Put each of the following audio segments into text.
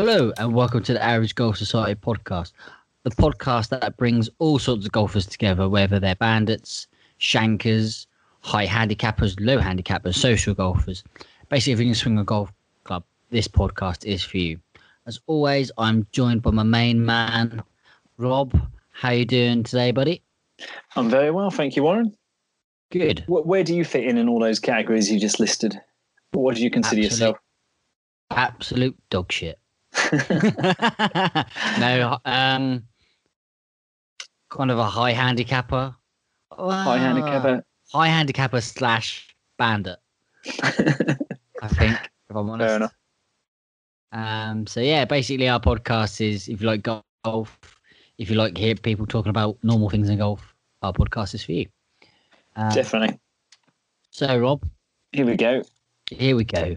Hello, and welcome to the Average Golf Society podcast, the podcast that brings all sorts of golfers together, whether they're bandits, shankers, high handicappers, low handicappers, social golfers. Basically, if you can swing a golf club, this podcast is for you. As always, I'm joined by my main man, Rob. How you doing today, buddy? I'm very well, thank you, Warren. Good. Where do you fit in in all those categories you just listed? What do you consider Absolute- yourself? Absolute dog shit. no, um, kind of a high handicapper. High Ah, handicapper. High handicapper slash bandit. I think, if I'm honest. Fair enough. Um, so yeah, basically our podcast is if you like golf, if you like to hear people talking about normal things in golf, our podcast is for you. Uh, Definitely. so Rob, Here we go. here we go.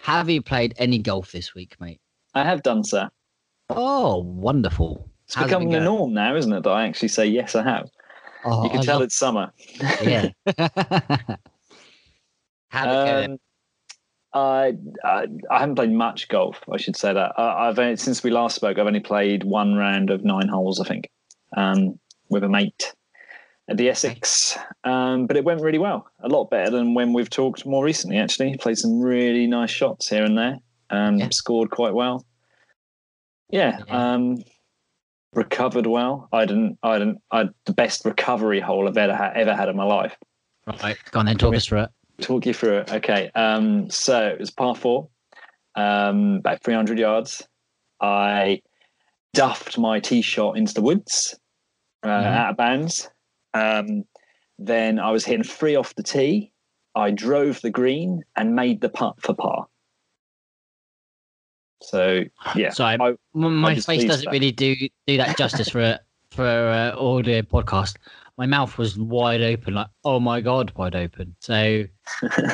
Have you played any golf this week, mate? I have done so. Oh, wonderful. It's How's it becoming been the norm now, isn't it? That I actually say yes, I have. Oh, you can I tell love- it's summer. Yeah. How'd it? Um, I, I I haven't played much golf. I should say that. I, I've only, since we last spoke, I've only played one round of nine holes, I think, um, with a mate at the Essex. Um, but it went really well. A lot better than when we've talked more recently. Actually, played some really nice shots here and there. Um, Yeah. Scored quite well. Yeah. Yeah. Um, recovered well. I didn't. I didn't. I the best recovery hole I've ever had, ever had in my life Right, go on then, talk us through it. talk you through it. Okay. Um, so it was par four, um, about 300 yards. I duffed my tee shot into the woods uh, Mhm. out of bounds. Um, then I was hitting free off the tee. I drove the green and made the putt for par. So yeah, Sorry, I- my face doesn't that. really do do that justice for a for a audio podcast. My mouth was wide open, like oh my god, wide open. So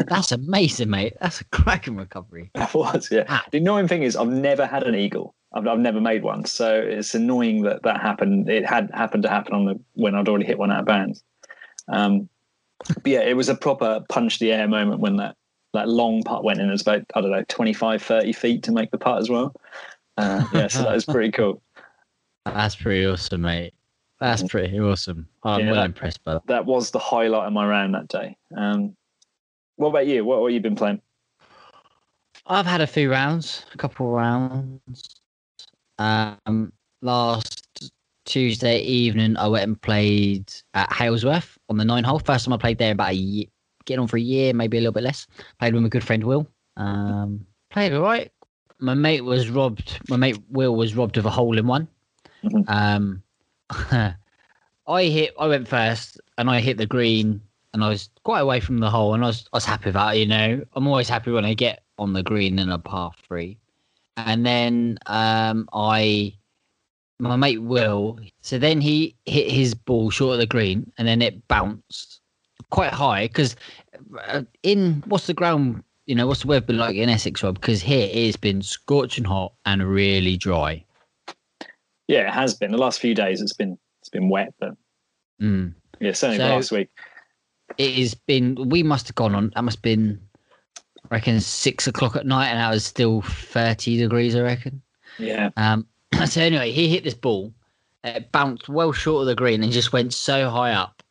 that's amazing, mate. That's a cracking recovery. That was, yeah. Ah. The annoying thing is, I've never had an eagle. I've, I've never made one, so it's annoying that that happened. It had happened to happen on the when I'd already hit one out of bounds. Um, but yeah, it was a proper punch the air moment when that that long putt went in. It was about I don't know 25, 30 feet to make the putt as well. Uh, yeah, so that was pretty cool. That's pretty awesome, mate. That's pretty awesome. I'm Yeah, well that- impressed by that. That was the highlight of my round that day. Um, what about you? What what you been playing? I've had a few rounds, a couple of rounds. Um, last Tuesday evening, I went and played at Halesworth on the nine hole. First time I played there about a year, getting on for a year, maybe a little bit less. Played with my good friend Will. Um, played all right. My mate was robbed. My mate Will was robbed of a hole in one. Mhm. Um, I hit. I went first, and I hit the green, and I was quite away from the hole, and I was I was happy about it. You know, I'm always happy when I get on the green in a par three. And then um, I, my mate Will. So then he hit his ball short of the green, and then it bounced quite high because in what's the ground? You know, what's the weather been like in Essex, Rob? Because here it's been scorching hot and really dry. Yeah, it has been the last few days. It's been it's been wet, but Mm. yeah, certainly So- last week. it has been we must have gone on that must have been I reckon six o'clock at night and that was still 30 degrees I reckon Yeah, um so anyway he hit this ball it bounced well short of the green and just went so high up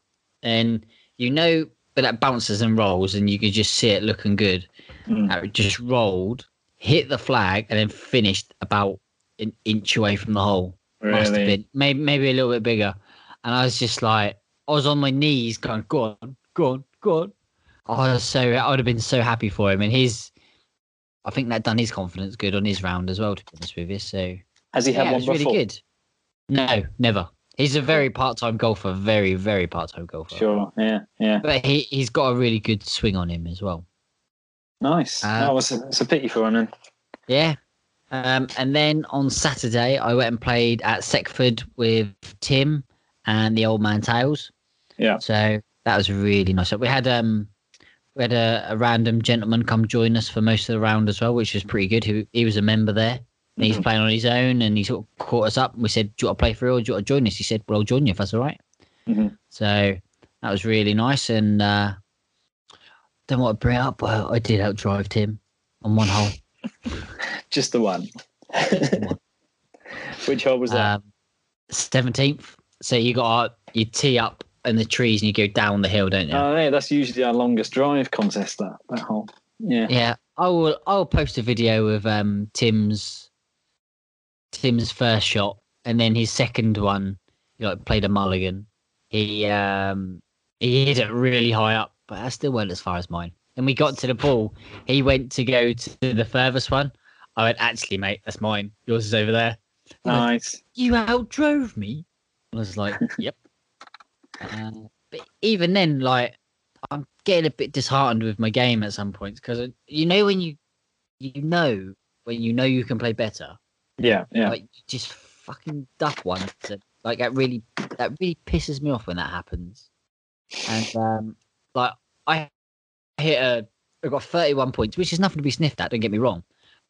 and you know but that bounces and rolls and you can just see it looking good Mm. it just rolled hit the flag and then finished about an inch away from the hole must have been maybe maybe a little bit bigger. And I was just like, I was on my knees going, go on, go on, go on. I was so I would have been so happy for him, and his, I think that done his confidence good on his round as well. To be honest with you, so Has he had yeah, one before? really good. No, never. He's a very part-time golfer, very very part-time golfer. Sure. Yeah. Yeah. but he he's got a really good swing on him as well. Nice. Uh, oh, it's, a, it's a pity for him. Then. Yeah. Um, and then on Saturday, I went and played at Seckford with Tim and the old man Tails. Yeah. So that was really nice. We had um we had a, a random gentleman come join us for most of the round as well, which was pretty good. He, he was a member there. And he's Mhm. playing on his own and he sort of caught us up and we said, Do you want to play for real or do you want to join us? He said, Well I'll join you if that's all right. Mhm. So that was really nice and uh don't want to bring up, but I did outdrive Tim on one hole. Just the one. Which hole was that? Um, Seventeenth. so you got you tee up in the trees and you go down the hill, don't you? Oh, yeah, that's usually our longest drive contest. That that hole. Yeah. yeah, I will. I'll post a video of um Tim's Tim's first shot, and then his second one. He like played a mulligan. He um he hit it really high up, but I still went as far as mine. And we got to the pool. He went to go to the furthest one. I went, actually, mate, that's mine. Yours is over there. He went, Nice. you outdrove me. I was like, yep. Uh, but even then, like, I'm getting a bit disheartened with my game at some points because you know when you you know when you know you can play better, Yeah. Yeah. like just fucking duck one. Like that really that really pisses me off when that happens. And um, like I hit a I got 31 points, which is nothing to be sniffed at. Don't get me wrong,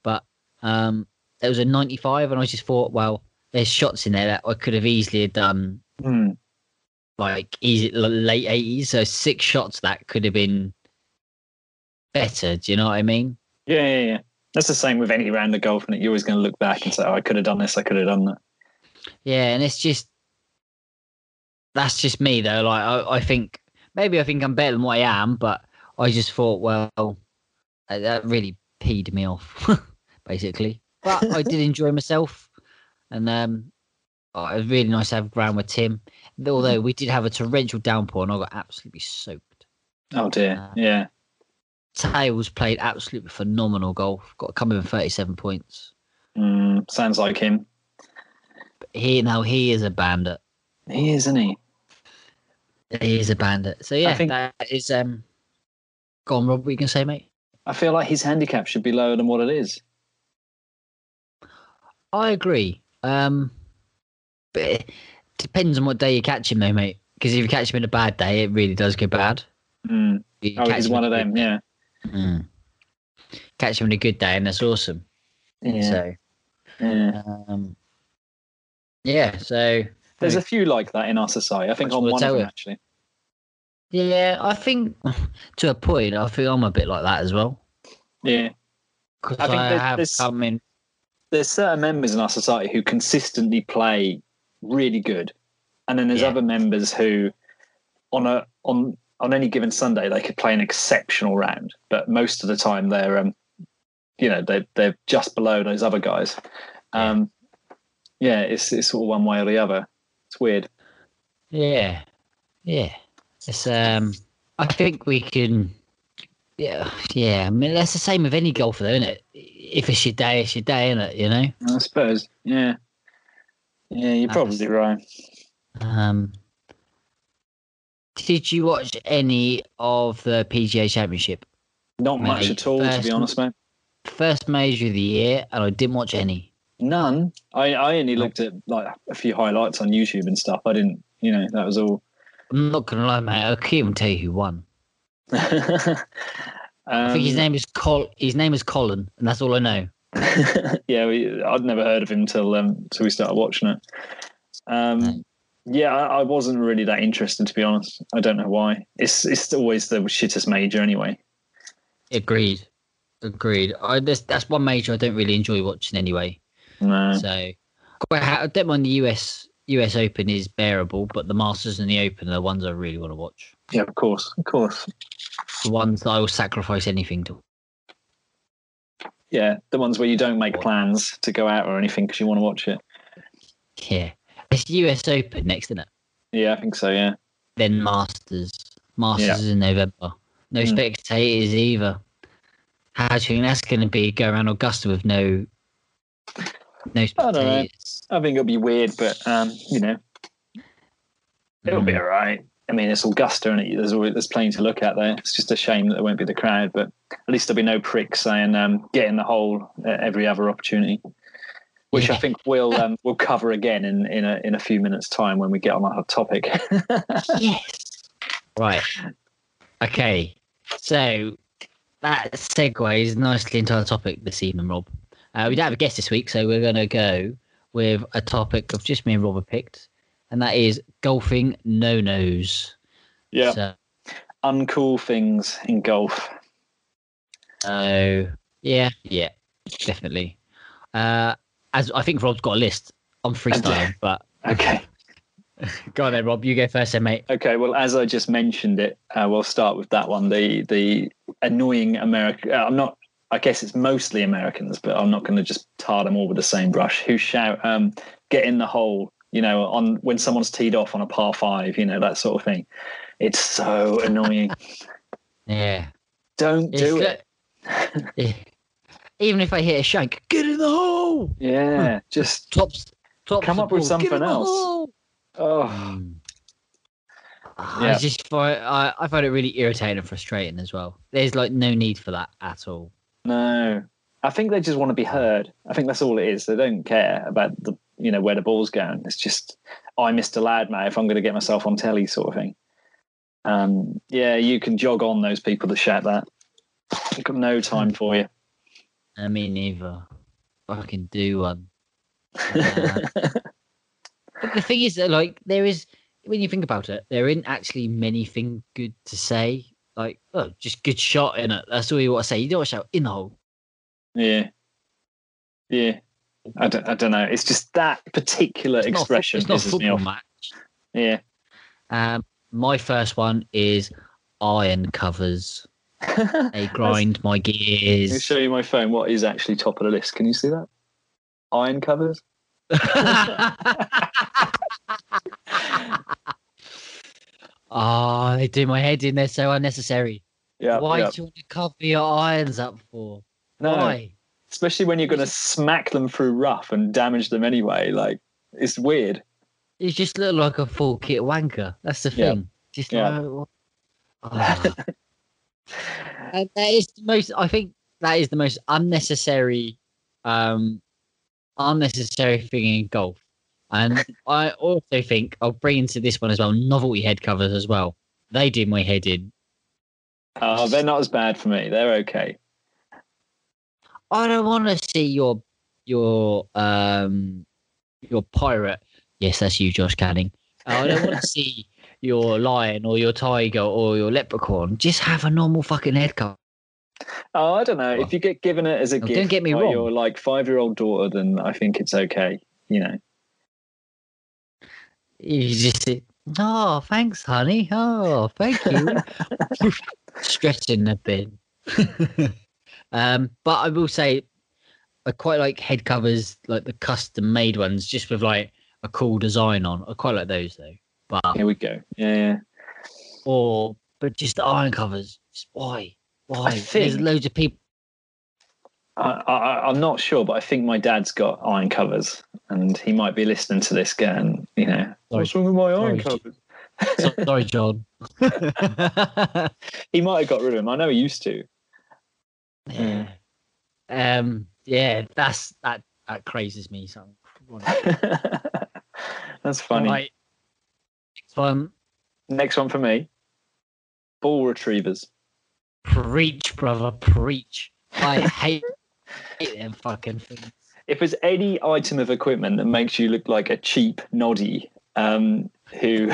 but um, there was a 95, and I just thought, well, there's shots in there that I could have easily done Hmm. like easy late 80s. So six shots that could have been better. Do you know what I mean? Yeah, yeah, yeah. That's the same with any round of golf, and you're always going to look back and say, "Oh, I could have done this. I could have done that." Yeah, and it's just that's just me though. Like I, I think maybe I think I'm better than what I am, but I just thought, well, that really peed me off, basically. But I did enjoy myself, and um, oh, it was really nice to have ground with Tim. Although we did have a torrential downpour, and I got absolutely soaked. Oh dear. Uh, Yeah. Tails played absolutely phenomenal golf. Got come in 37 points. Mm, sounds like him. But he now he is a bandit. He is, isn't he? He is a bandit. So yeah, I think- that is um. Go on, Rob. What you can say, mate? I feel like his handicap should be lower than what it is. I agree. Um, but it depends on what day you catch him, though, mate. Because if you catch him in a bad day, it really does go bad. Mm. Oh, he's one of them. Yeah. Mm. Catch him in a good day, and that's awesome. Yeah. So, yeah. um, yeah. So There's a few like that in our society. I think I'm one of them actually. yeah, I think to a point, I feel I'm a bit like that as well. Yeah. Because I I, think there's- have there's- come in. There's certain members in our society who consistently play really good, and then there's Yeah. other members who, on a on on any given Sunday, they could play an exceptional round, but most of the time they're um, you know, they they're just below those other guys. Um, yeah, it's it's all one way or the other. It's weird. Yeah, yeah. It's um. I think we can. Yeah, yeah. I mean, that's the same with any golfer, though, isn't it? If it's your day, it's your day, isn't it? You know. I suppose. Yeah. Yeah, you're probably right. Um. Did you watch any of the PGA Championship? Not much at all, to be honest, mate. First major of the year, and I didn't watch any. None. I, I only looked at like a few highlights on YouTube and stuff. I didn't, you know, that was all. I'm not gonna lie, mate. I can't even tell you who won. I think his Um, name is Col. His name is Collin, and that's all I know. yeah, we, I'd never heard of him till um till we started watching it. Um. Yeah, I, I wasn't really that interested to be honest. I don't know why. It's it's always the shittest major anyway. Agreed. Agreed. I this, that's one major I don't really enjoy watching anyway. No. So, I don't mind the US US Open is bearable, but the Masters and the Open are the ones I really want to watch. Yeah, of course, of course. The ones that I will sacrifice anything to. Yeah, the ones where you don't make plans to go out or anything because you want to watch it. Yeah, it's US Open next, isn't it? Yeah, I think so. Yeah. Then Masters. Masters is in November. No Mm. spectators either. How do you think that's going to be? Go around Augusta with no no don't know. spectators. I think it'll be weird, but um, you know, it'll be Mm. all right. I mean, it's Augusta, and there's always, there's plenty to look at there. It's just a shame that there won't be the crowd, but at least there'll be no pricks saying um, get in the hole at every other opportunity, which I think we'll um, we'll cover again in in a in a few minutes' time when we get on our topic. yes. Right. Okay. So that segues nicely into our topic this evening, Rob. Uh, we don't have a guest this week, so we're going to go with a topic of just me and Rob have picked, and that is golfing no nos. yeah, So, uncool things in golf. so, yeah, yeah, definitely. Uh, as I think Rob's got a list. I'm freestyling, but Okay. go on then, Rob. You go first, then, mate. Okay. Well, as I just mentioned it, uh, we'll start with that one. The the annoying American. Uh, I'm not. I guess it's mostly Americans, but I'm not going to just tar them all with the same brush. Who shout, um, "Get in the hole!" You know, on when someone's teed off on a par five. You know that sort of thing. It's so annoying. Yeah. Don't do It's it. Even if I hit a shank, get in the hole. Yeah. Just Tops. Tops Come up with ball, get in something else. oh. Yeah. I just find I, I find it really irritating and frustrating as well. There's like no need for that at all. no. I think they just want to be heard. I think that's all it is. They don't care about the you know where the ball's going. It's just I missed a lad, mate. If I'm going to get myself on telly, sort of thing. Um, yeah, you can jog on those people that shout that. I've got no time for you. I mean, neither. Fucking do one. Uh, but the thing is that like there is when you think about it, there isn't actually many things good to say. Like, oh, just good shot in it. That's all you want to say. You don't want to shout in the hole. yeah, yeah. I don't, I don't know. It's just that particular It's not expression it's not pisses me football off. match. Yeah. Um, my first one is iron covers. They grind my gears. Let me show you my phone. What is actually top of the list? Can you see that? Iron covers. oh, they do my head in. They're so unnecessary. Yeah. Why yeah. do you want to cover your irons up for? No. Why? especially when you're going to smack them through rough and damage them anyway. Like it's weird. You just look like a full kit wanker. That's the Yeah. thing. Just Yeah. like, what- Ah. and that is the most. I think that is the most unnecessary, um, unnecessary thing in golf. And I also think I'll bring into this one as well. Novelty head covers as well. They do my head in. Uh, they're not as bad for me. They're okay. I don't want to see your your um your pirate. Yes, that's you, Josh Canning. I don't want to see your lion or your tiger or your leprechaun. Just have a normal fucking head cover. Oh, I don't know. If you get given it as a gift, don't get me by wrong. your like five year old daughter, then I think it's okay. You know. You just say, "Oh, thanks, honey. Oh, thank you." Stretching the bin. um, but I will say, I quite like head covers, like the custom made ones, just with like a cool design on. I quite like those though. But Here we go. Yeah. yeah. or but just iron covers. Just why? Why? There's loads of people. I, I, I'm not sure, but I think my dad's got iron covers, and he might be listening to this going, you know, what's wrong with my iron Sorry. covers? So- sorry, John. He might have got rid of them. I know he used to. yeah. Um. Yeah. That's that. That crazes me. So. That's funny. Right. Next one. Next one for me. Ball retrievers. Preach, brother. Preach. I hate, hate them fucking things. If there's any item of equipment that makes you look like a cheap noddy, um, who,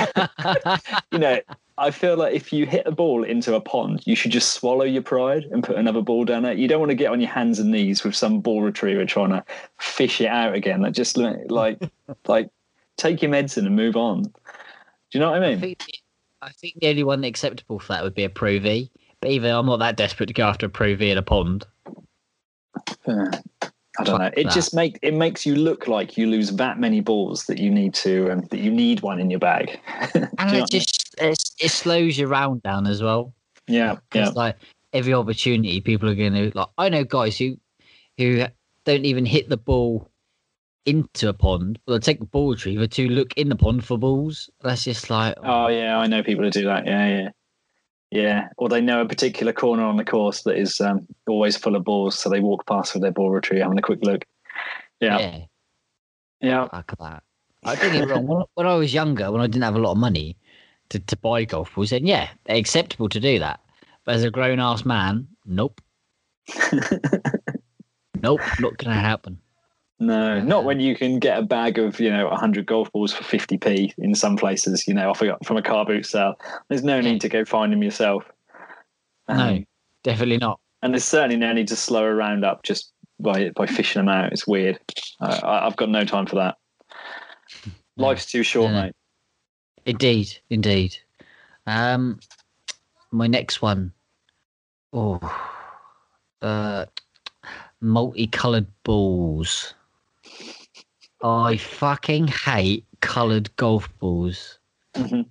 you know, I feel like if you hit a ball into a pond, you should just swallow your pride and put another ball down it. You don't want to get on your hands and knees with some ball retriever trying to fish it out again. That just look like, like, take your medicine and move on. Do you know what I I mean? think, I think the only one acceptable for that would be a Pro V. But even I'm not that desperate to go after a Pro V in a pond. Uh, I don't know. It that. just make it makes you look like you lose that many balls that you need to, um, that you need one in your bag. You And know it what I mean? just it slows your round down as well. yeah, yeah. It's like every opportunity, people are going to like. I know guys who who don't even hit the ball into a pond, but they'll take the ball retriever to look in the pond for balls. That's just like Oh yeah, I know people who do that. Yeah, yeah, yeah. Or they know a particular corner on the course that is um, always full of balls, so they walk past with their ball retriever, having a quick look. Yeah, yeah, yeah. fuck that. I get me wrong. When, when I was younger, when I didn't have a lot of money to, to buy golf balls, then yeah, acceptable to do that. But as a grown ass man, nope, nope, not gonna happen. No, not when you can get a bag of you know hundred golf balls for fifty p in some places. You know, off a, from a car boot sale. There's no need to go find them yourself. No, Um, definitely not. and there's certainly no need to slow a round up just by by fishing them out. It's weird. Uh, I, I've got no time for that. Life's too short, Yeah. mate. Indeed, indeed. Um, my next one. Oh, uh, multicolored balls. I fucking hate colored golf balls. Mhm.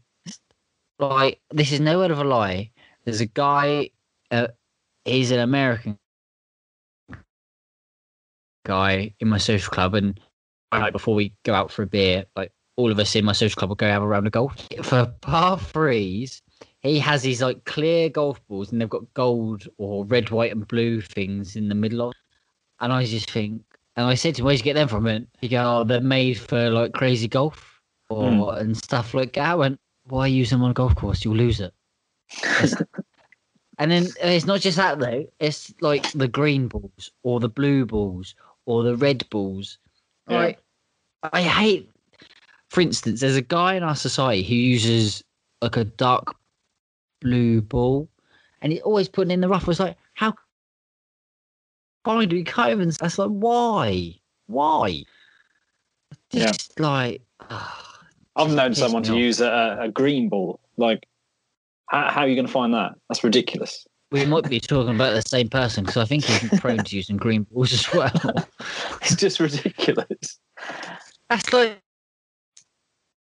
Like, this is no word of a lie. There's a guy. Uh, he's an American guy in my social club, and like before we go out for a beer, like all of us in my social club will go have a round of golf. For par threes, he has these like clear golf balls and they've got gold or red, white, and blue things in the middle of. And I just think, and I said to him, "Where'd you get them from?" And he go, "Oh, they're made for like crazy golf or and stuff like that." I went, "Why use them on a golf course? You'll lose it." and then uh, it's not just that though; it's like the green balls or the blue balls or the red balls. Yeah. Like, I hate for instance, there's a guy in our society who uses like a dark blue ball, and he's always putting in the rough. I was like, how fine do we cut him? And that's like, why, why? Yeah. Just like, ah, I've known someone to use a, a green ball. Like, how, how are you going to find that? That's ridiculous. we might be talking about the same person because I think he's prone to using green balls as well. it's just ridiculous. That's like.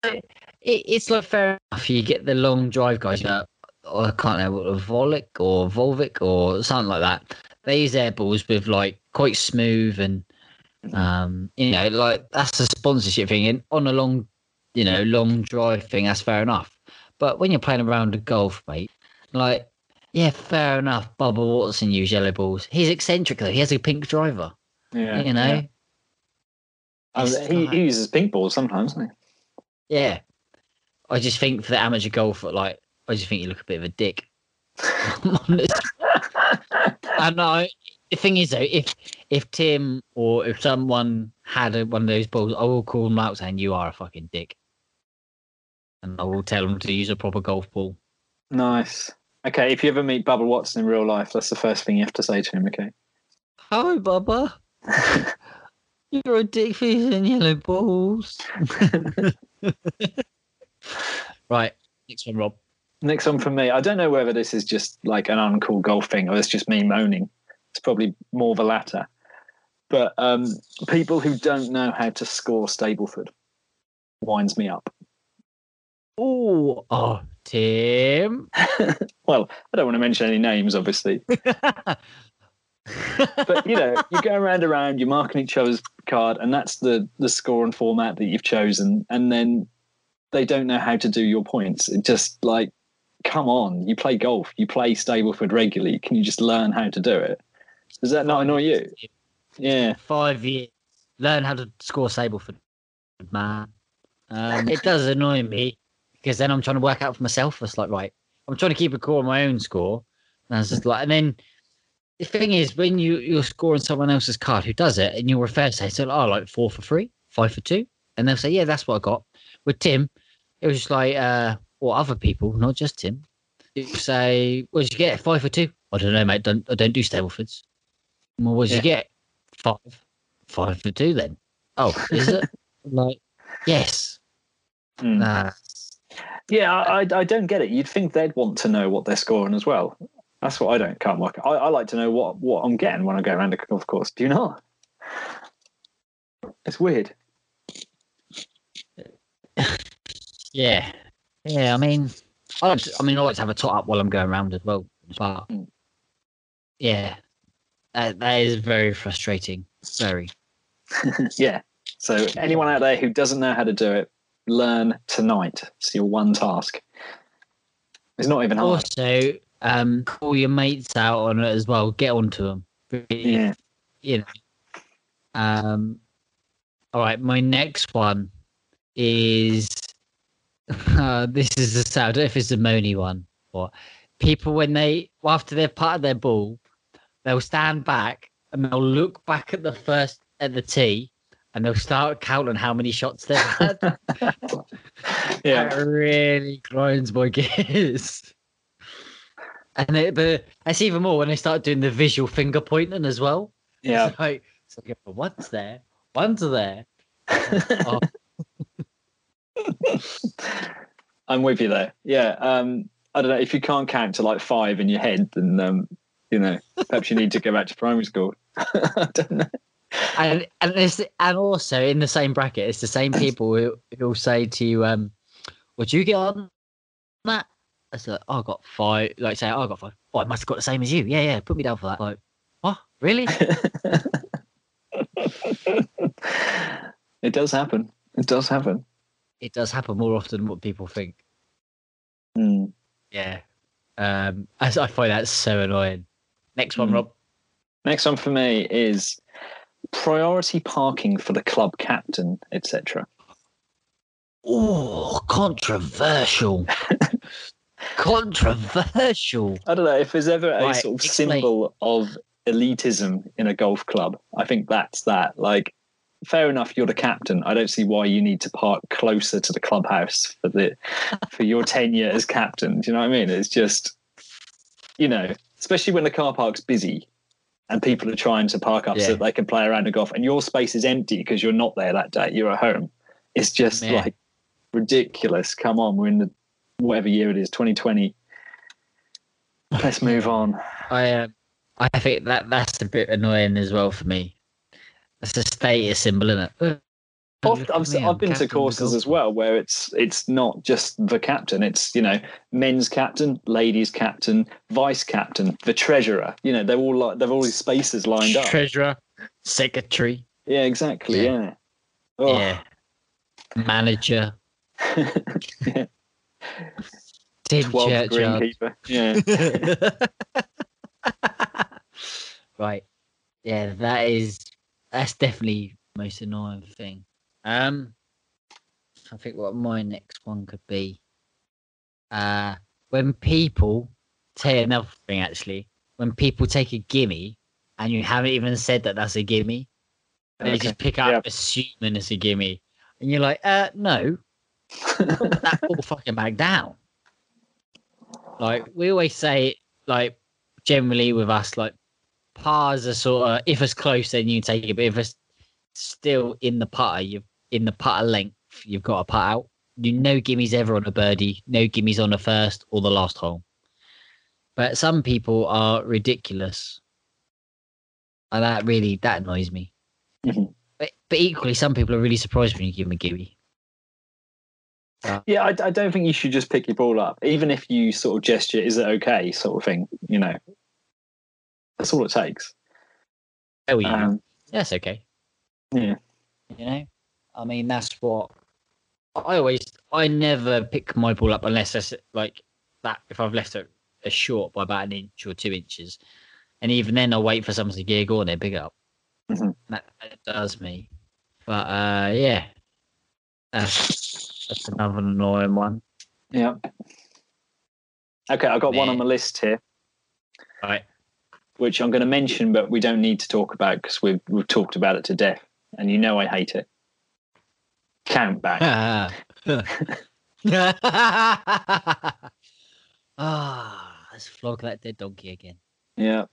It, it's like fair enough. You get the long drive guys. You know, oh, I can't know what a Volic or Volvik or something like that. They use air balls with like quite smooth and um, you know, like that's a sponsorship thing. And on a long, you know, long drive thing, that's fair enough. But when you're playing around a golf, mate, like, yeah, fair enough. Bubba Watson used yellow balls. He's eccentric though. He has a pink driver. Yeah, you know. yeah. He, like- he uses pink balls sometimes. Doesn't Yeah. I just think for the amateur golfer, like, I just think you look a bit of a dick. And I, the thing is, though, if if Tim or if someone had a, one of those balls, I will call them out saying, You are a fucking dick. And I will tell them to use a proper golf ball. nice. Okay, if you ever meet Bubba Watson in real life, that's the first thing you have to say to him. Okay. Hi, Bubba. You're a dick for using yellow balls. right. Next one, Rob. Next one from me. I don't know whether this is just like an uncool golf thing or it's just me moaning. It's probably more the latter. But um, people who don't know how to score Stableford winds me up. Oh, oh, Tim. Well, I don't want to mention any names, obviously, but you know, you go around around, you're marking each other's card, and that's the the score and format that you've chosen, and then they don't know how to do your points. It just like, come on, you play golf, you play Stableford regularly. Can you just learn how to do it? Does that not annoy you? Yeah, Five years. Learn how to score Stableford, man. Um, it does annoy me because then I'm trying to work out for myself. It's like, right, I'm trying to keep a core on my own score. And I was just like, and then the thing is, when you, you're scoring someone else's card who does it and you'll refer to it, so oh, like four for three, five for two. And they'll say, yeah, that's what I got. With Tim, it was just like, uh, or other people, not just Tim. You say, what did you get? Five for two? I don't know, mate. Don't, I don't do Stableford's. Well, what did you get? Five. Five for two then. Oh, is it? like, yes. Mm. Nah. yeah. I, I I don't get it. You'd think they'd want to know what they're scoring as well. That's what I don't can't work. I, I like to know what what I'm getting when I go around a golf course. Do you not? It's weird. Yeah. Yeah, I mean, I like to, I mean, I like to have a tot up while I'm going around as well. But Mm. yeah, that, that is very frustrating. Very. yeah. So anyone out there who doesn't know how to do it, learn tonight. It's your one task. It's not even hard. Also, um, call your mates out on it as well. Get onto them. Yeah. You know. Um. All right, my next one is. Uh, this is a sad. I don't know if it's a Moni one or people when they after they've putted their ball, they'll stand back and they'll look back at the first at the tee and they'll start counting how many shots they've had. Yeah. That really grinds my gears. And it, but that's even more when they start doing the visual finger pointing as well. Yeah. It's like, it's like one's there, one's there. Oh, I'm with you there. Yeah. Um, I don't know if you can't count to like five in your head, then um, you know perhaps you need to go back to primary school. I don't know. and and it's, and also in the same bracket, it's the same people who who'll say to you, um, "Would you get on that?" I said, "Oh, I got five. Like say, oh, I got five. Oh, I must have got the same as you. Yeah, yeah. Put me down for that. Like, what? Really? it does happen. It does happen. It does happen more often than what people think. Hmm. Yeah. Um, I, I find that so annoying. Next one, Mm. Rob. Next one for me is priority parking for the club captain, etc. Oh, controversial. controversial. I don't know if there's ever a Right, sort of explain. symbol of elitism in a golf club. I think that's that. Like, fair enough, you're the captain. I don't see why you need to park closer to the clubhouse for the for your tenure as captain. Do you know what I mean? It's just, you know, especially when the car park's busy and people are trying to park up Yeah. so that they can play around the golf, and your space is empty because you're not there that day. You're at home. It's just Yeah. like ridiculous. Come on, we're in the whatever year it is, 2020. Let's move on. I um, I think that that's a bit annoying as well for me. That's a status symbol, isn't it? Oft, I've, I've been to courses as well where it's it's not just the captain. It's you know men's captain, ladies captain, vice captain, the treasurer. You know they're all like they've all these spaces lined up. Treasurer, secretary, Yeah, exactly. Yeah. Yeah. Oh, yeah, manager, yeah. Tim Twelfth greenkeeper. Yeah. right. Yeah, that is that's definitely the most annoying thing. Um I think what my next one could be. Uh when people you another thing actually, when people take a gimme and you haven't even said that that's a gimme, they Okay, just pick up yeah. assuming it's a gimme. And you're like, uh no, that ball fucking back down. Like we always say, like generally with us, like pars are sort of if it's close, then you take it. But if it's still in the putter, you've in the putter length, you've got a putt out. You no gimmies ever on a birdie, no gimmies on the first or the last hole. But some people are ridiculous, and that really that annoys me. Mhm. But but equally, some people are really surprised when you give them a gimme. yeah, I, I don't think you should just pick your ball up, even if you sort of gesture, "Is it okay?" sort of thing. You know, that's all it takes. Oh, yeah. Um, That's okay. yeah. You know, I mean, that's what I always. I never pick my ball up unless it's like that. If I've left it a short by about an inch or two inches, and even then, I'll wait for someone to go on there, pick it up. Mhm. That, that does me. But uh, yeah, that's that's another annoying one. Yeah. Okay, I've got one on the list here. Right. Which I'm going to mention, but we don't need to talk about because we've we've talked about it to death, and you know I hate it. Countback. ah, let's flog that dead donkey again. yeah.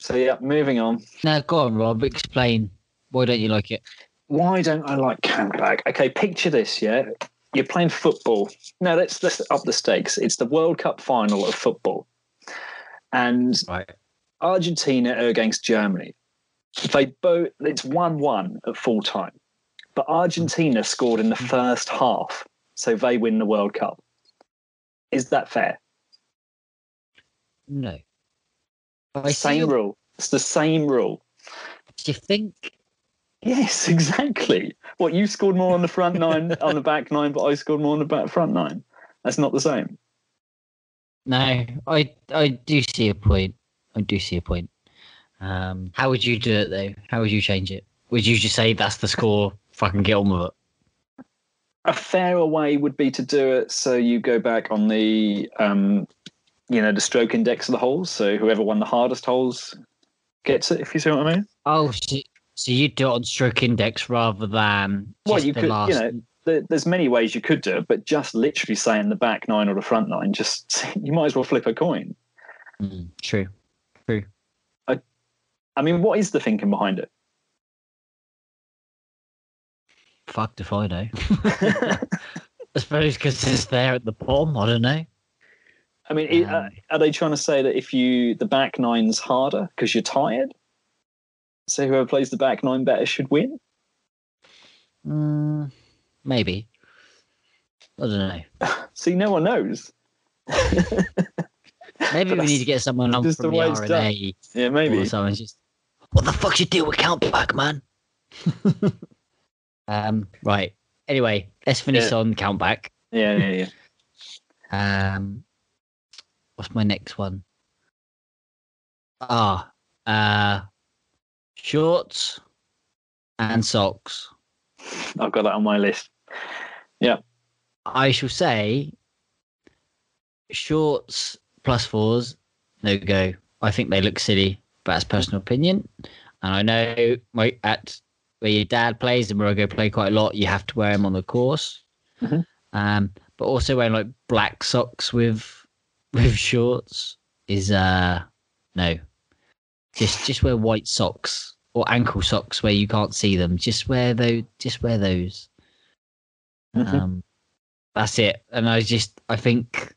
So yeah, moving on. Now, go on, Rob. Explain. Why don't you like it? Why don't I like countback? Okay, picture this. Yeah, you're playing football. No, let's let's up the stakes. It's the World Cup final of football, and Right. Argentina against Germany. They both it's one one at full time, but Argentina scored in the first half, so they win the World Cup. Is that fair? No. I same your- rule. It's the same rule. Do you think? Yes, exactly. What you scored more on the front nine, on the back nine, but I scored more on the back front nine. That's not the same. No, I I do see a point. I do see a point. Um, how would you do it though? How would you change it? Would you just say that's the score? Fucking get on with it. A fairer way would be to do it so you go back on the, um, you know, the stroke index of the holes. So whoever won the hardest holes gets it. If you see what I mean. Oh, so, so you do it on stroke index rather than Well, you the could, you know, there's many ways you could do it, but just literally saying the back nine or the front nine, just you might as well flip a coin. Mm, true. I I mean, what is the thinking behind it? Fucked if I know. I suppose because it's there at the bottom. I don't know. I mean, uh, Um, are they trying to say that if you the back nine's harder because you're tired? So whoever plays the back nine better should win. Mm, maybe. I don't know. See, no one knows. Maybe we need to get someone on from the the done. R&A Yeah, or maybe. someone's just. What the fuck you do with count back, man? um. Right. Anyway, let's finish Yeah. on count back. Yeah, yeah, yeah. Um. What's my next one? Ah. Uh. Shorts and socks. I've got that on my list. Yeah. I shall say shorts plus fours, no go. I think they look silly, but that's personal opinion. And I know my at where your dad plays and where I go play quite a lot, you have to wear them on the course. Mhm. Um, but also wearing like black socks with with shorts is uh no. Just just wear white socks or ankle socks where you can't see them. Just wear those. Just wear those. Mhm. Um, that's it. And I just, I think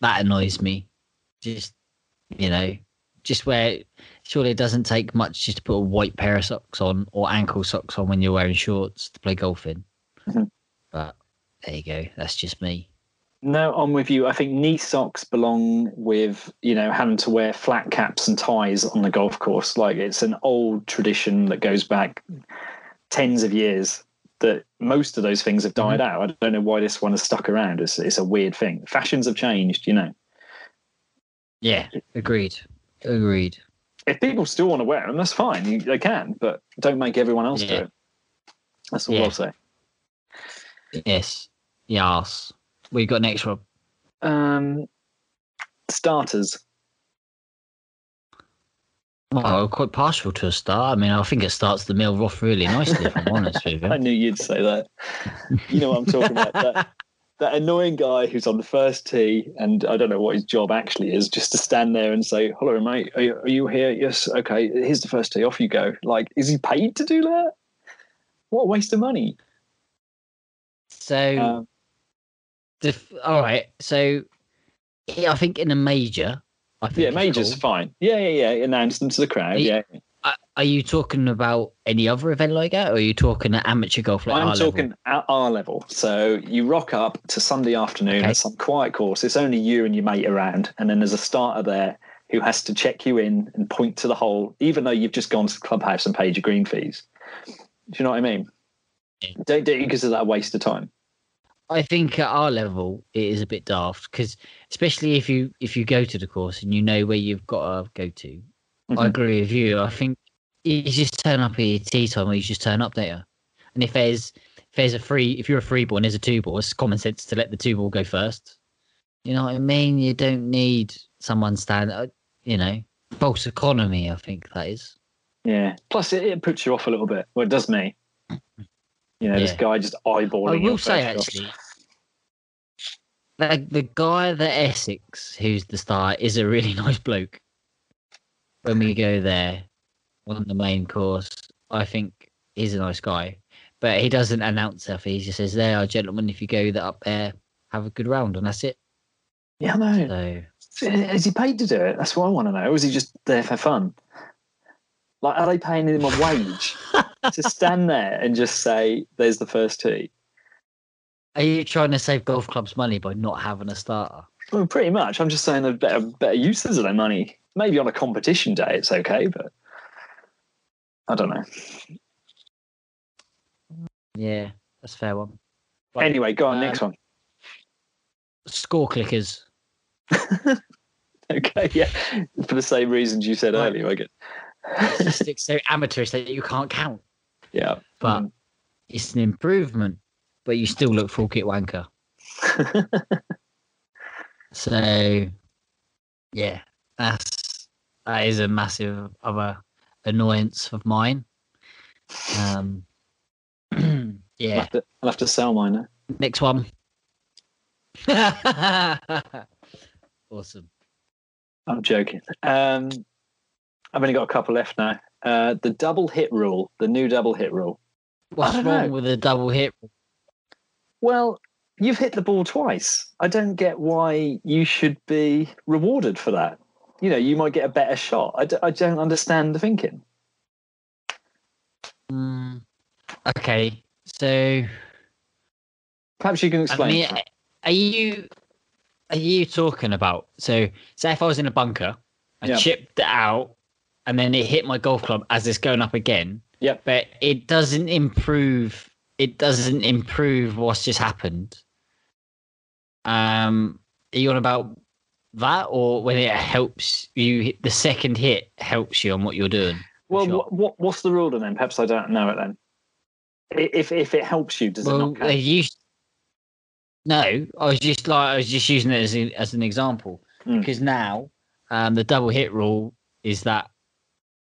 that annoys me. Just, you know, just wear. Surely it doesn't take much just to put a white pair of socks on or ankle socks on when you're wearing shorts to play golf in. Mhm. But there you go. That's just me. No, I'm with you. I think knee socks belong with, you know, having to wear flat caps and ties on the golf course. Like it's an old tradition that goes back tens of years that most of those things have died out. I don't know why this one has stuck around. It's, it's a weird thing. Fashions have changed, you know. Yeah, agreed. Agreed. If people still want to wear them, that's fine. You, they can, but don't make everyone else do it. That's all Yeah. I'll say. Yes. Yes. We've got next, Rob. Um, starters. Well, I'm quite partial to a start. I mean, I think it starts the meal off really nicely, if I'm honest with I knew you'd say that. You know what I'm talking about. That, that annoying guy who's on the first tee, and I don't know what his job actually is, just to stand there and say, "Hello, mate. Are you, are you here? Yes. Okay. Here's the first tee. Off you go." Like, is he paid to do that? What a waste of money. So, Um, the, all right. So, yeah, I think in a major, I think yeah, major's fine. Yeah, yeah, yeah. Announce them to the crowd. Are Yeah, Are, are you talking about any other event like that, or are you talking at amateur golf like I'm our level? talking at our level. So you rock up to Sunday afternoon Okay. at some quiet course. It's only you and your mate around, and then there's a starter there who has to check you in and point to the hole, even though you've just gone to the clubhouse and paid your green fees. Do you know what I mean? Don't do it because of that waste of time. I think at our level it is a bit daft because especially if you if you go to the course and you know where you've got to go to. I Mhm. agree with you. I think you just turn up at your tea time or you just turn up there. And if there's if there's a free if you're a free ball and there's a two ball, it's common sense to let the two ball go first. You know what I mean? You don't need someone stand uh, you know, false economy, I think that is. Yeah. Plus, it, it puts you off a little bit. Well, it does me. You know, this guy just eyeballing. I will say actually, the the guy that Essex, who's the star, is a really nice bloke. When we go there on the main course, I think he's a nice guy. But he doesn't announce stuff. He just says, "There are gentlemen. If you go that up there, have a good round," and that's it. Yeah, I know. So Is he paid to do it? That's what I want to know. Or is he just there for fun? Like, are they paying him a wage to stand there and just say, "There's the first tee"? Are you trying to save golf clubs money by not having a starter? Well, pretty much. I'm just saying there's better better uses of their money. Maybe on a competition day it's okay, but I don't know. Yeah, that's a fair one. Right. Anyway, go on. Um, next one. Score clickers. Okay, yeah, for the same reasons you said Right. earlier. I get. It's just it's so amateurish that you can't count. yeah, But it's an improvement, but you still look full kit wanker. So, yeah, that's that is a massive other annoyance of mine. Um, I'll, yeah, have to, I'll have to sell mine. Now. next one. awesome. I'm joking. Um, I've only got a couple left now. Uh, the double hit rule, the new double hit rule. What's wrong know. with the double hit? Well, you've hit the ball twice. I don't get why you should be rewarded for that. You know, you might get a better shot. I, d- I don't understand the thinking. Mm, okay, so Perhaps you can I explain. mean, are you are you talking about? So, say if I was in a bunker, I Yeah. chipped it out, and then it hit my golf club as it's going up again. Yep. But it doesn't improve. It doesn't improve what's just happened. Um, are you on about that, or when it helps you? The second hit helps you on what you're doing. well, what, what what's the rule then? Perhaps I don't know it then. If if it helps you, does it not count? No, I was just like I was just using it as a, as an example Mm. because now um, the double hit rule is that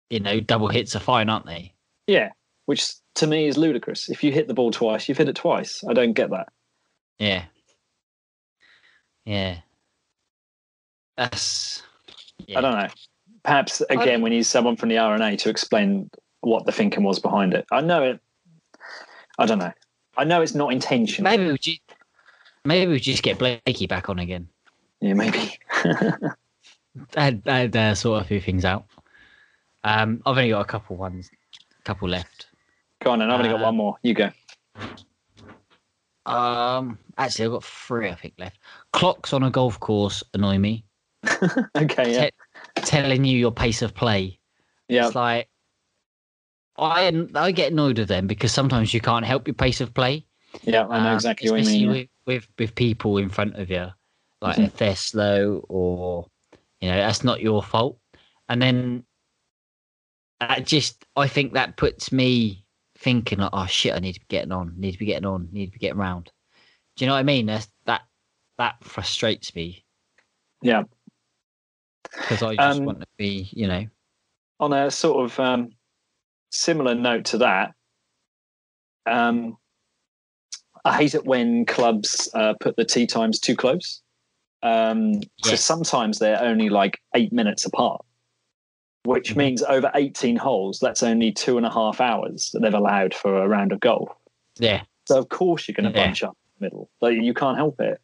you know double hits are fine, aren't they? Yeah, which to me is ludicrous. If you hit the ball twice, you've hit it twice. I don't get that. Yeah, yeah. That's. Yeah. I don't know. Perhaps again, we need someone from the R&A to explain what the thinking was behind it. I know it. I don't know. I know it's not intentional. Maybe we just maybe we just get Blakey back on again. Yeah, maybe. I'd, I'd uh, sort a few things out. Um, I've only got a couple ones, couple left. Go on, and I've only got Uh, one more. You go. Um, actually, I've got three, I think, left. Clocks on a golf course annoy me. Okay. Yeah. Telling you your pace of play. Yeah. It's like I I get annoyed with them because sometimes you can't help your pace of play. Yeah. I know Um, exactly what you mean. With, with with people in front of you, like Mhm. if they're slow or you know that's not your fault. And then that just I think that puts me thinking like, oh shit, I need to be getting on, need to be getting on, need to be getting round. Do you know what I mean? That's, that that frustrates me Yeah. because I just Um, want to be, you know, on a sort of um, similar note to that, um, I hate it when clubs uh, put the tee times too close. Um, So sometimes they're only like eight minutes apart, which Mhm. means over 18 holes, that's only two and a half hours that they've allowed for a round of golf. yeah. So of course you're going to Yeah. bunch up in the middle. Like you can't help it.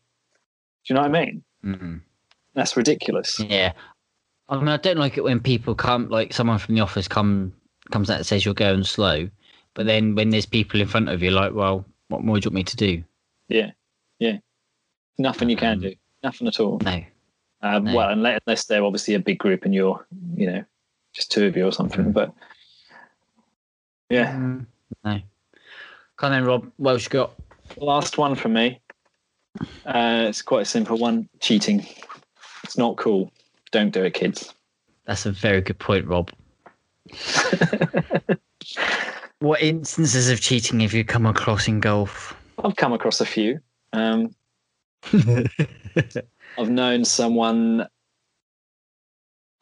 Do you know what I mean? mm That's ridiculous. Yeah. I mean, I don't like it when people come, like someone from the office come comes out and says you're going slow, but then when there's people in front of you, like, well, what more do you want me to do? Yeah, yeah. Nothing you can Um, do. Nothing at all. No. Um, No. Well, unless, unless they're obviously a big group and you're, you know, just two of you or something. Mm. But yeah, Mm, no. Come then, Rob. What else you got? last one from me. Uh, it's quite a simple one. Cheating. It's not cool. Don't do it, kids. That's a very good point, Rob. What instances of cheating have you come across in golf? I've come across a few. Um, I've known someone.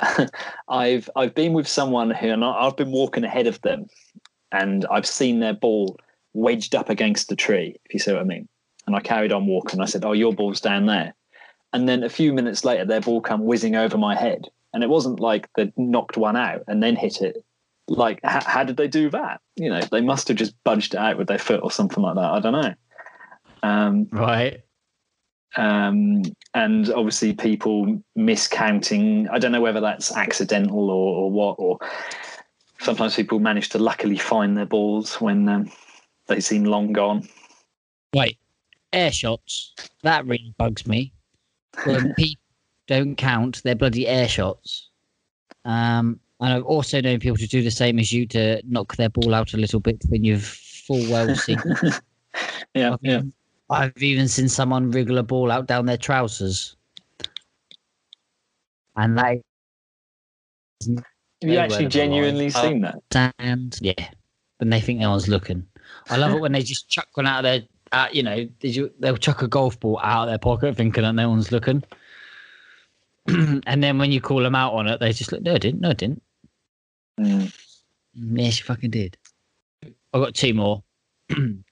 I've I've been with someone who, and I've been walking ahead of them, and I've seen their ball wedged up against the tree. If you see what I mean. And I carried on walking. I said, "Oh, your ball's down there." And then a few minutes later, their ball come whizzing over my head, and it wasn't like they knocked one out and then hit it. Like, h- how did they do that? You know, they must have just budged it out with their foot or something like that. I don't know. Um, right. Um, and obviously people miscounting. I don't know whether that's accidental or, or what, or sometimes people manage to luckily find their balls when um, they seem long gone. Right. Air shots. That really bugs me. When people don't count their bloody air shots. Um, and I've also known people to do the same as you to knock their ball out a little bit when you've full well seen. yeah, yeah. I've even seen someone wriggle a ball out down their trousers. And that Have you They actually genuinely seen that? and yeah, when they think no one's looking. I love it when they just chuck one out of their, uh, you know, did you, they'll chuck a golf ball out of their pocket thinking that no one's looking. and then when you call them out on it, they just look, no, I didn't, no, I didn't. Mm. Yes, you fucking did. I've got two more. the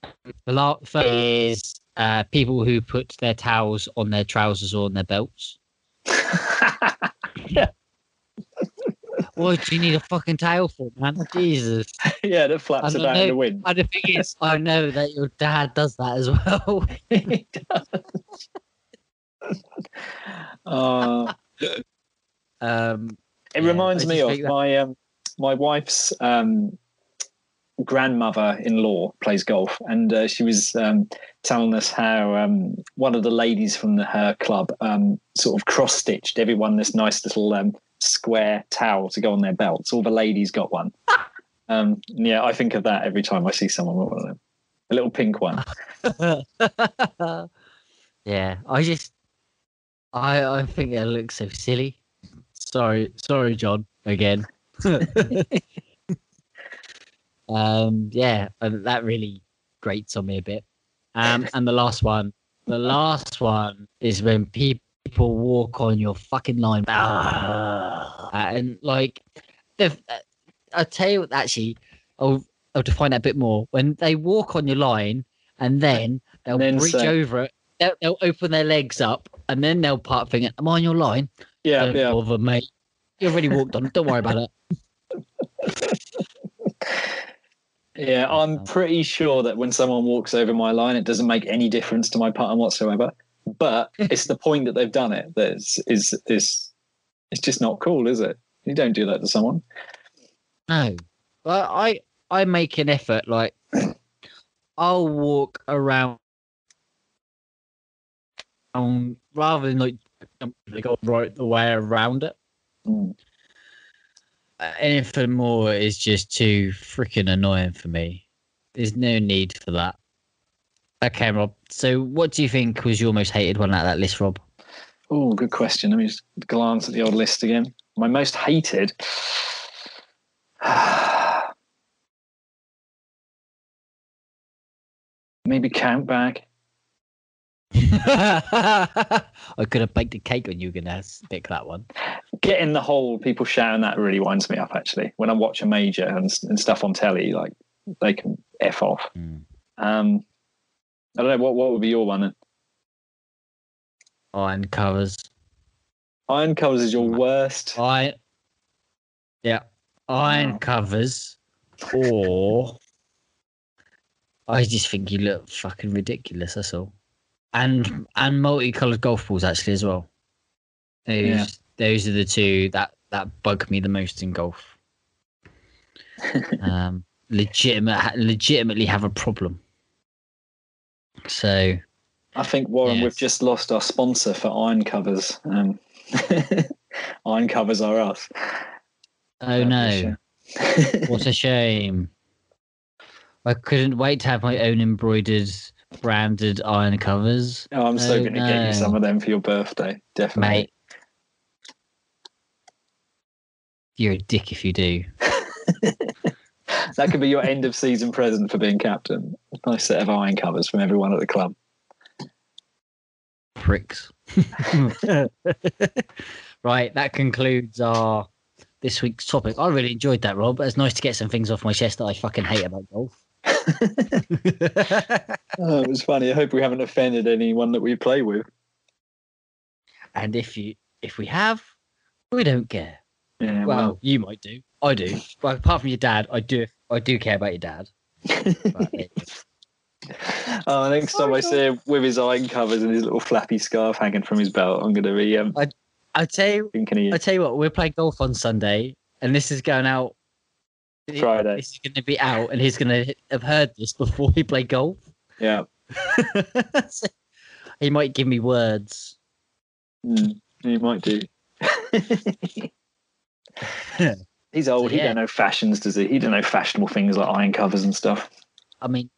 last first is uh, people who put their towels on their trousers or on their belts. What do you need a fucking towel for, man? Jesus. yeah, that flaps about in the know. wind. And the thing is, I know that your dad does that as well. He does. Uh, Um, It Yeah, reminds me of that- my um, my wife's um, grandmother-in-law plays golf, and uh, she was um, telling us how um, one of the ladies from the, her club um, sort of cross-stitched everyone this nice little um, square towel to go on their belts. All the ladies got one. Um, yeah, I think of that every time I see someone with one of them. A little pink one. yeah, I just, I, I think it looks so silly. Sorry, sorry, John. Again. um, yeah, that really grates on me a bit. Um, and the last one, the last one is when people walk on your fucking line, Ah. and like, the, I'll tell you what, actually, I'll, I'll define that a bit more. When they walk on your line, and then they'll then reach say- over it, they'll, they'll open their legs up, and then they'll part finger. Am I on your line? Yeah, Don't yeah. bother, mate. You already walked on. Don't worry about it. Yeah, I'm pretty sure that when someone walks over my line, it doesn't make any difference to my pattern whatsoever. But it's the point that they've done it that is is is it's just not cool, is it? You don't do that to someone. No, but I I make an effort. Like I'll walk around, um, rather than like go right the way around it. Mm. Anything more is just too freaking annoying for me. There's no need for that. Okay, Rob. So, what do you think was your most hated one out of that list, Rob? Oh, good question. Let me just glance at the old list again. My most hated. Maybe count bag. I could have baked a cake when you gonna pick that one. Get in the hole. People shouting that really winds me up. Actually, when I watch a major and, and stuff on telly, like they can f off. Mm. Um, I don't know what what would be your one. Then? Iron covers. Iron covers is your worst. Iron. Yeah, iron Wow. covers, or I just think you look fucking ridiculous. That's all. And and multicolored golf balls actually as well. Those Yeah. those are the two that that bug me the most in golf. um, legitimate, legitimately have a problem. So I think Warren, we've just lost our sponsor for iron covers. Um, iron covers are us. oh no, what a shame. I couldn't wait to have my own embroidered, branded iron covers, Oh, I'm so Oh, going to get you some of them for your birthday. Definitely. mate. You're a dick if you do. that could be your end of season present for being captain. Nice set of iron covers from everyone at the club. Pricks. right, that concludes our this week's topic. I really enjoyed that, Rob. It's nice to get some things off my chest that I fucking hate about golf. Oh, it was funny. I hope we haven't offended anyone that we play with. and if you if we have, we don't care. Yeah, Well, you might do. I do. Well, apart from your dad, I do. I do care about your dad. Oh, next time I see him with his iron covers and his little flappy scarf hanging from his belt, I'm going to be um, I'll tell you. thinking of you. I'll tell you what. We're playing golf on Sunday, and this is going out Friday. This is going to be out, and he's going to have heard this before we play golf. Yeah. So he might give me words. Mm, he might do. He's old. So, He yeah. don't know fashions, does he? He don't know fashionable things like iron covers and stuff. I mean,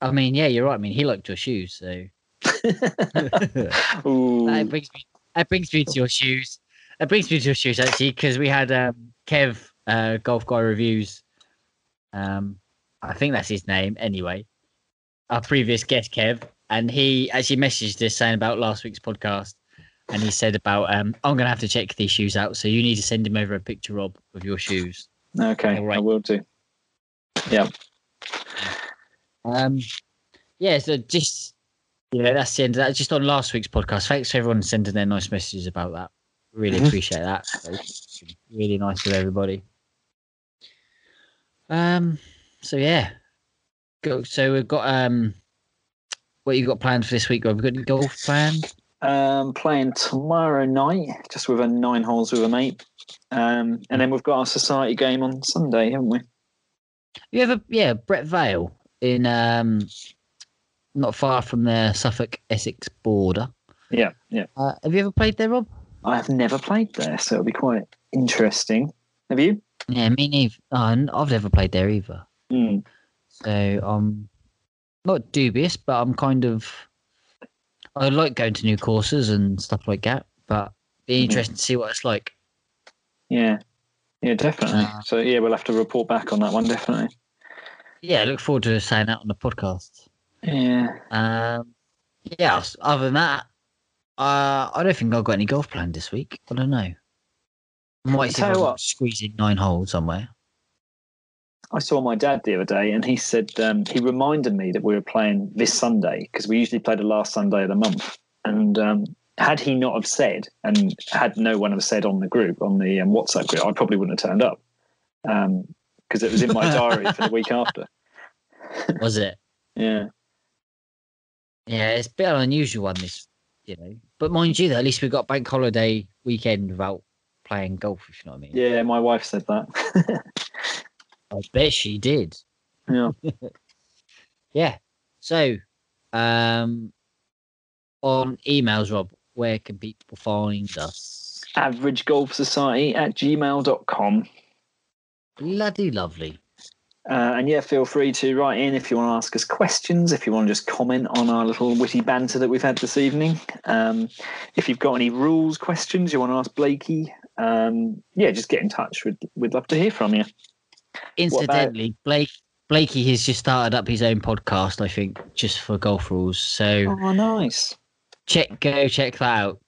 I mean, yeah, you're right. I mean, he liked your shoes, so that brings me. That brings me to your shoes. That brings me to your shoes actually, because we had um, Kev, uh, Golf Guy Reviews. Um, I think that's his name. Anyway, our previous guest Kev, and he actually messaged us saying about last week's podcast, and he said about um, I'm gonna have to check these shoes out, so you need to send him over a picture, Rob, of your shoes. okay, right. I will do. Yeah. Um, yeah, so just yeah, that's the end of that. Just on last week's podcast. Thanks for everyone sending their nice messages about that. Really Mhm. appreciate that. So. Really nice of everybody. Um. So yeah. Go. So we've got um. What you got planned for this week? Rob? Have we got any golf planned? Um, playing tomorrow night, just with a nine holes with a mate. Um, and then we've got our society game on Sunday, haven't we? You ever? Yeah, Brett Vale in um. Not far from the Suffolk Essex border. Yeah, yeah. Uh, have you ever played there, Rob? I have never played there, so it'll be quite interesting. Have you? Yeah, me neither. Oh, I've never played there either. Mm. So I'm not dubious, but I'm kind of. I like going to new courses and stuff like that, but be Mhm. interesting to see what it's like. Yeah, yeah, definitely. Uh, so yeah, we'll have to report back on that one, definitely. Yeah, I look forward to saying that on the podcast. Yeah. Um, yeah. Other than that, uh, I don't think I've got any golf planned this week. I don't know. Might Tell you what. squeeze in nine holes somewhere. I saw my dad the other day, and he said um, he reminded me that we were playing this Sunday because we usually play the last Sunday of the month. And um, had he not have said, and had no one have said on the group on the um, WhatsApp group, I probably wouldn't have turned up because it was in my diary for the week after. Was it? Yeah, Yeah, it's a bit of an unusual one this, you know. But mind you, though, at least we got bank holiday weekend without playing golf. If you know what I mean. yeah. My wife said that. I bet she did. yeah. Yeah. So, um, on emails, Rob, where can people find us? Average Golf Society at gmail.com. Bloody lovely. Uh, and yeah, feel free to write in if you want to ask us questions, if you want to just comment on our little witty banter that we've had this evening. Um, if you've got any rules questions you want to ask Blakey, um, yeah, just get in touch. We'd, we'd love to hear from you. Incidentally, Blake Blakey has just started up his own podcast. I think just for golf rules. So Oh, nice. check, go check that out.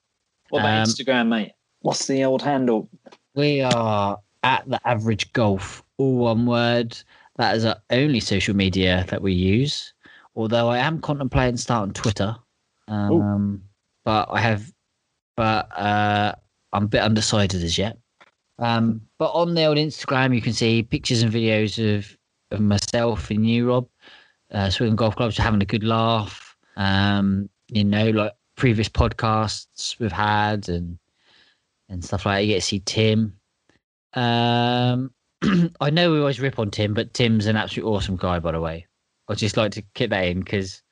What about Um, Instagram, mate? What's the old handle? We are at the average golf, all one word. That is our only social media that we use. Although I am contemplating starting Twitter, um, but I have, but uh, I'm a bit undecided as yet. Um, but on the old Instagram, you can see pictures and videos of, of myself and you, Rob, uh, swinging golf clubs, having a good laugh. Um, you know, like previous podcasts we've had and and stuff like that. You get to see Tim. Um, I know we always rip on Tim, but Tim's an absolute awesome guy, by the way. I'd just like to kick that in because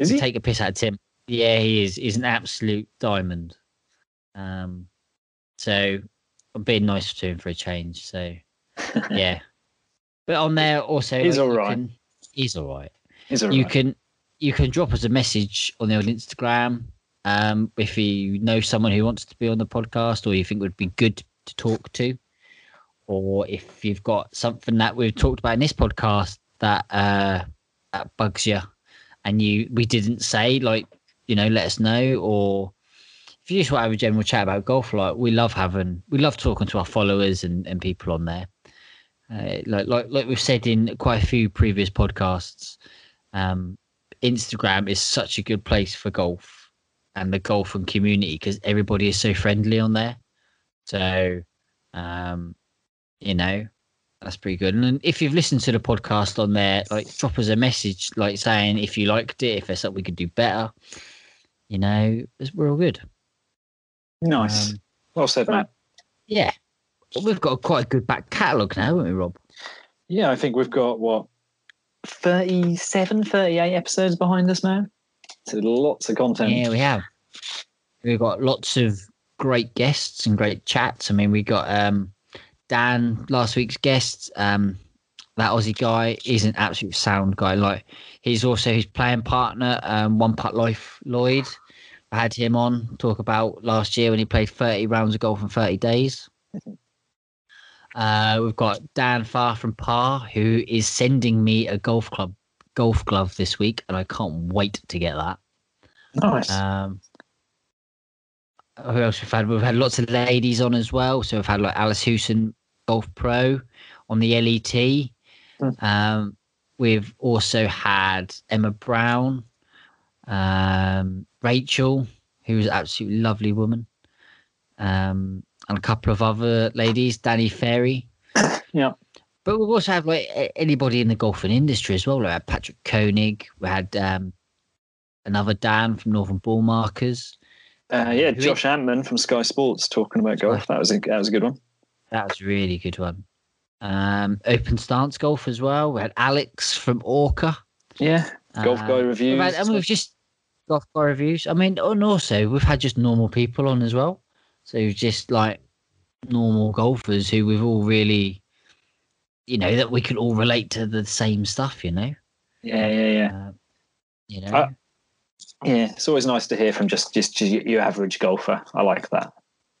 take a piss out of Tim. Yeah, he is. He's an absolute diamond. Um, so I'm being nice to him for a change. So yeah, but on there also He's like, all can- He's all right He's all you right. can you can drop us a message on the old Instagram um, if you know someone who wants to be on the podcast or you think would be good to talk to, or if you've got something that we've talked about in this podcast that uh, that bugs you and you we didn't say, like you know, let us know, or if you just want to have a general chat about golf, like we love having we love talking to our followers and, and people on there. Uh, like like like we've said in quite a few previous podcasts, um, Instagram is such a good place for golf and the golfing community because everybody is so friendly on there. So, um, you know, that's pretty good. And if you've listened to the podcast on there, like drop us a message, like saying if you liked it, if there's something we could do better. You know, we're all good. Nice. Um, well said, Matt. yeah, well, we've got quite a good back catalogue now, haven't we, Rob? Yeah, I think we've got what 37, 38 episodes behind us now. So lots of content. Yeah, we have. We've got lots of great guests and great chats. I mean, we got um, Dan, last week's guest. Um, that Aussie guy is an absolute sound guy. Like he's also his playing partner, um, One Putt Life Lloyd. I had him on talk about last year when he played 30 rounds of golf in 30 days. Uh, we've got Dan Far from Par, who is sending me a golf club golf glove this week, and I can't wait to get that. Nice. Um, who else we've had? We've had lots of ladies on as well. So we've had like Alice Hewson, Golf Pro, on the LET. Mm. Um, we've also had Emma Brown, um, Rachel, who's an absolutely lovely woman. Um, and a couple of other ladies, Danny Ferry. Yeah. But we also have like anybody in the golfing industry as well. Like we had Patrick Koenig. We had um, another Dan from Northern Ball Markers. Uh, yeah, Who- Josh Antman from Sky Sports talking about golf. That was a that was a good one. That was a really good one. Um, open stance golf as well. We had Alex from Orca. Yeah, golf Um, guy We've reviews. and we've just golf guy reviews. I mean, and also we've had just normal people on as well. So just like normal golfers who we've all really, you know, that we can all relate to the same stuff. You know, yeah, yeah, yeah. uh, you know. Uh, Yeah, it's always nice to hear from just just your, your average golfer. I like that.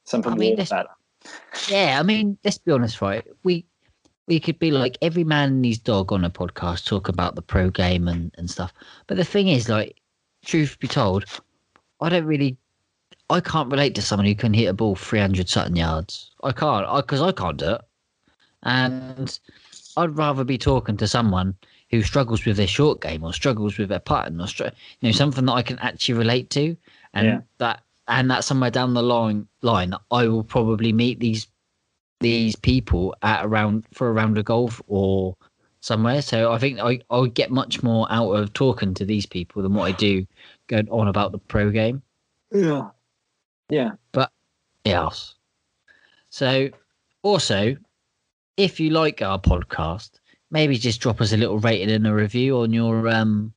Something I mean, more that. Yeah, I mean, let's be honest, right? We we could be like every man and his dog on a podcast, talk about the pro game and, and stuff. But the thing is, like, truth be told, I don't really, I can't relate to someone who can hit a ball three hundred something yards. I can't, because I, can't do it. And I'd rather be talking to someone who struggles with their short game or struggles with their putting or str- you know something that I can actually relate to, and Yeah. that and that somewhere down the line line I will probably meet these these people at around for a round of golf or somewhere. So I think I I would get much more out of talking to these people than what I do going on about the pro game. Yeah, yeah, But Yes. So also, if you like our podcast, maybe just drop us a little rating and a review on your um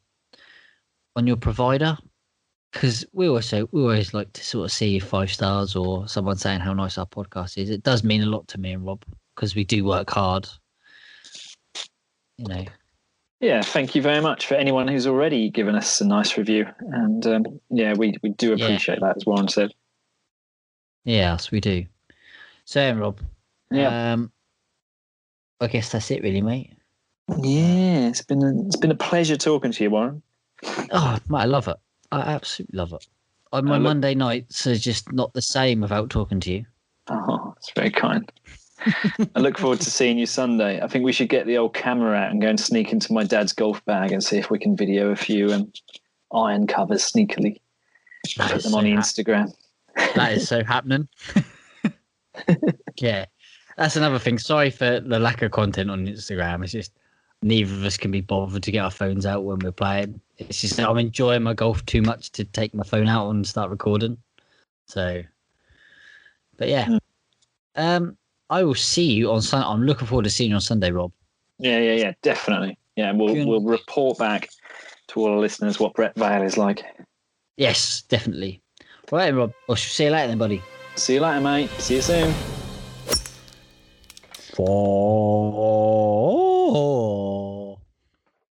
on your provider. Because we also we always like to sort of see five stars or someone saying how nice our podcast is. It does mean a lot to me and Rob because we do work hard. You know. yeah. Thank you very much for anyone who's already given us a nice review, and um, yeah, we we do Yeah. appreciate that, as Warren said. Yes, we do. So Rob. Yeah, Um I guess that's it really, mate. yeah. It's been a, it's been a pleasure talking to you, Warren. Oh, mate, I love it. I absolutely love it. On my look- Monday nights are just not the same without talking to you. Oh, it's very kind. I look forward to seeing you Sunday. I think we should get the old camera out and go and sneak into my dad's golf bag and see if we can video a few um, iron covers sneakily. That Put them so on hap- Instagram. that is so happening. yeah, that's another thing. Sorry for the lack of content on Instagram. It's just neither of us can be bothered to get our phones out when we're playing. It's just I'm enjoying my golf too much to take my phone out and start recording. So, but yeah, Mm. um, I will see you on Sunday. I'm looking forward to seeing you on Sunday, Rob. Yeah, yeah, yeah, definitely. Yeah, we'll Good. we'll report back to all our listeners what Brett Vale is like. Yes, definitely. Right, Rob. I'll see you later, then, buddy. See you later, mate. See you soon. Four.